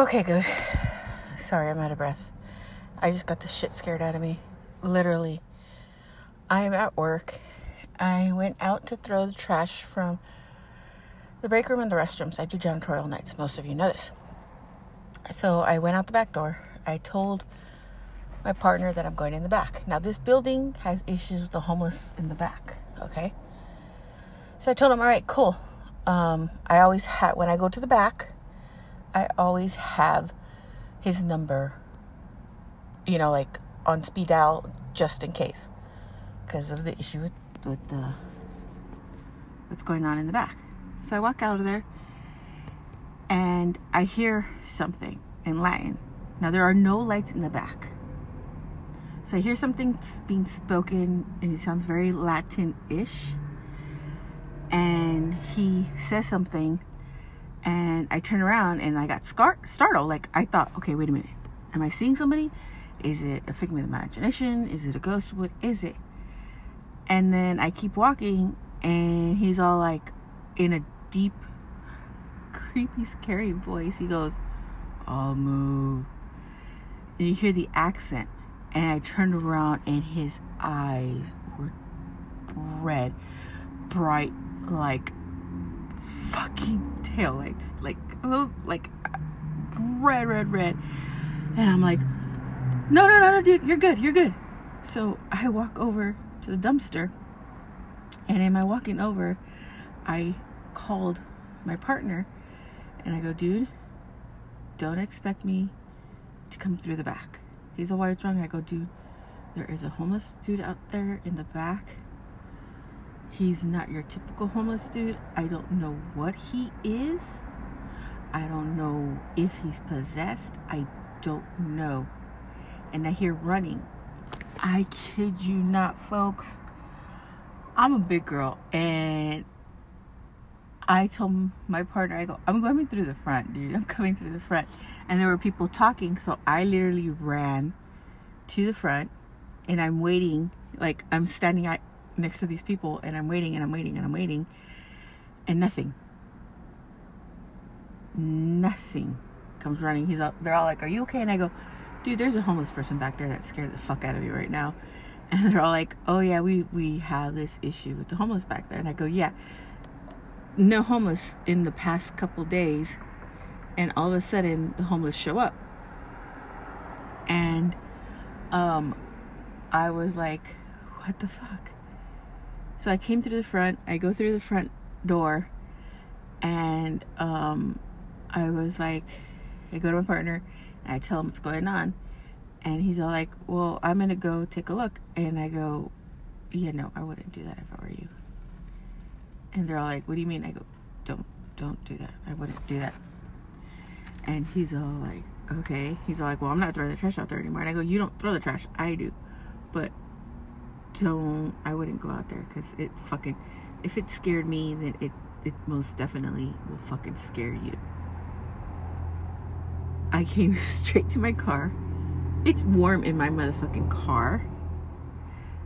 Okay, good. Sorry, I'm out of breath. I just got the shit scared out of me. Literally. I am at work. I went out to throw the trash from the break room and the restrooms. I do janitorial nights. Most of you know this. So I went out the back door. I told my partner that I'm going in the back. Now, this building has issues with the homeless in the back. Okay. So I told him, all right, cool. Um, I always have, when I go to the back, I always have his number, you know, like on speed dial just in case because of the issue with, with the what's going on in the back. So I walk out of there and I hear something in Latin. Now there are no lights in the back. So I hear something being spoken and it sounds very Latin-ish. And he says something and I turn around and I got scar- startled. Like I thought, okay, wait a minute. Am I seeing somebody? Is it a figment of imagination? Is it a ghost? What is it? And then I keep walking and he's all like in a deep, creepy, scary voice. He goes, I'll move. And you hear the accent. And I turned around and his eyes were red, bright, like fucking taillights, like oh, like red, red, red. And I'm like, no, no, no, no, dude, you're good, you're good. So I walk over to the dumpster, and in my walking over, I called my partner, and I go, dude, don't expect me to come through the back. He's a white wrong? I go, dude, there is a homeless dude out there in the back He's not your typical homeless dude. I don't know what he is. I don't know if he's possessed. I don't know. And I hear running. I kid you not, folks. I'm a big girl and I told my partner, I go, I'm coming through the front, dude. I'm coming through the front. And there were people talking, so I literally ran to the front and I'm waiting, like I'm standing at next to these people and I'm waiting and I'm waiting and I'm waiting and nothing. Nothing comes running. He's up they're all like, Are you okay? And I go, dude, there's a homeless person back there that scared the fuck out of me right now. And they're all like, oh yeah, we, we have this issue with the homeless back there. And I go, yeah, no homeless in the past couple days. And all of a sudden, the homeless show up. And um, I was like, what the fuck? So I came through the front. I go through the front door. And um, I was like, I go to my partner and I tell him what's going on. And he's all like, Well, I'm going to go take a look. And I go, Yeah, no, I wouldn't do that if I were you. And they're all like, What do you mean? I go, Don't, don't do that. I wouldn't do that. And he's all like, Okay. He's all like, Well, I'm not throwing the trash out there anymore. And I go, You don't throw the trash. I do. But don't, I wouldn't go out there because it fucking, if it scared me, then it, it most definitely will fucking scare you. I came straight to my car. It's warm in my motherfucking car.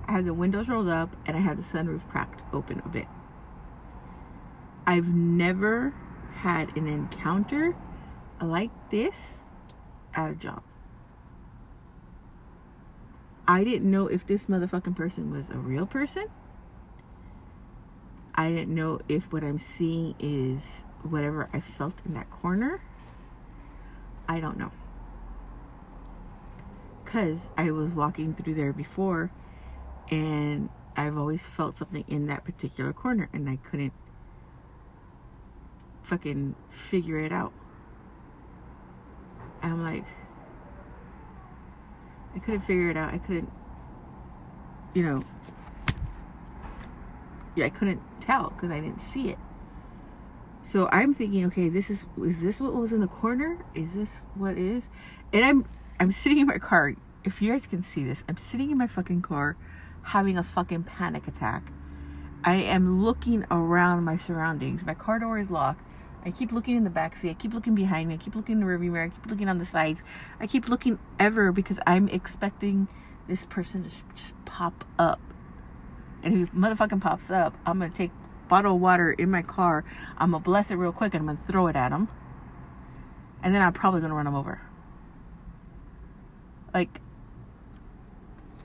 I have the windows rolled up and I have the sunroof cracked open a bit. I've never had an encounter like this at a job. I didn't know if this motherfucking person was a real person. I didn't know if what I'm seeing is whatever I felt in that corner. I don't know. Because I was walking through there before and I've always felt something in that particular corner and I couldn't fucking figure it out. I'm like, I couldn't figure it out. I couldn't, you know, yeah, I couldn't tell because I didn't see it. So I'm thinking, okay, this is is this what was in the corner? Is this what is? And I'm I'm sitting in my car. If you guys can see this, I'm sitting in my fucking car having a fucking panic attack. I am looking around my surroundings. My car door is locked. I keep looking in the back seat. I keep looking behind me. I keep looking in the rearview mirror. I keep looking on the sides. I keep looking ever because I'm expecting this person to just pop up. And if motherfucking pops up, I'm gonna take bottle of water in my car. I'm gonna bless it real quick and I'm gonna throw it at him. And then I'm probably gonna run him over. Like,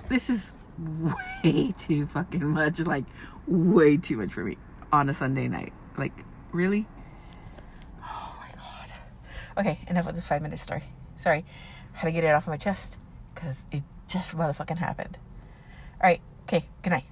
this is way too fucking much. Like, way too much for me on a Sunday night. Like, really? Okay, enough of the five minute story. Sorry. Had to get it off of my chest because it just motherfucking happened. Alright, okay, good night.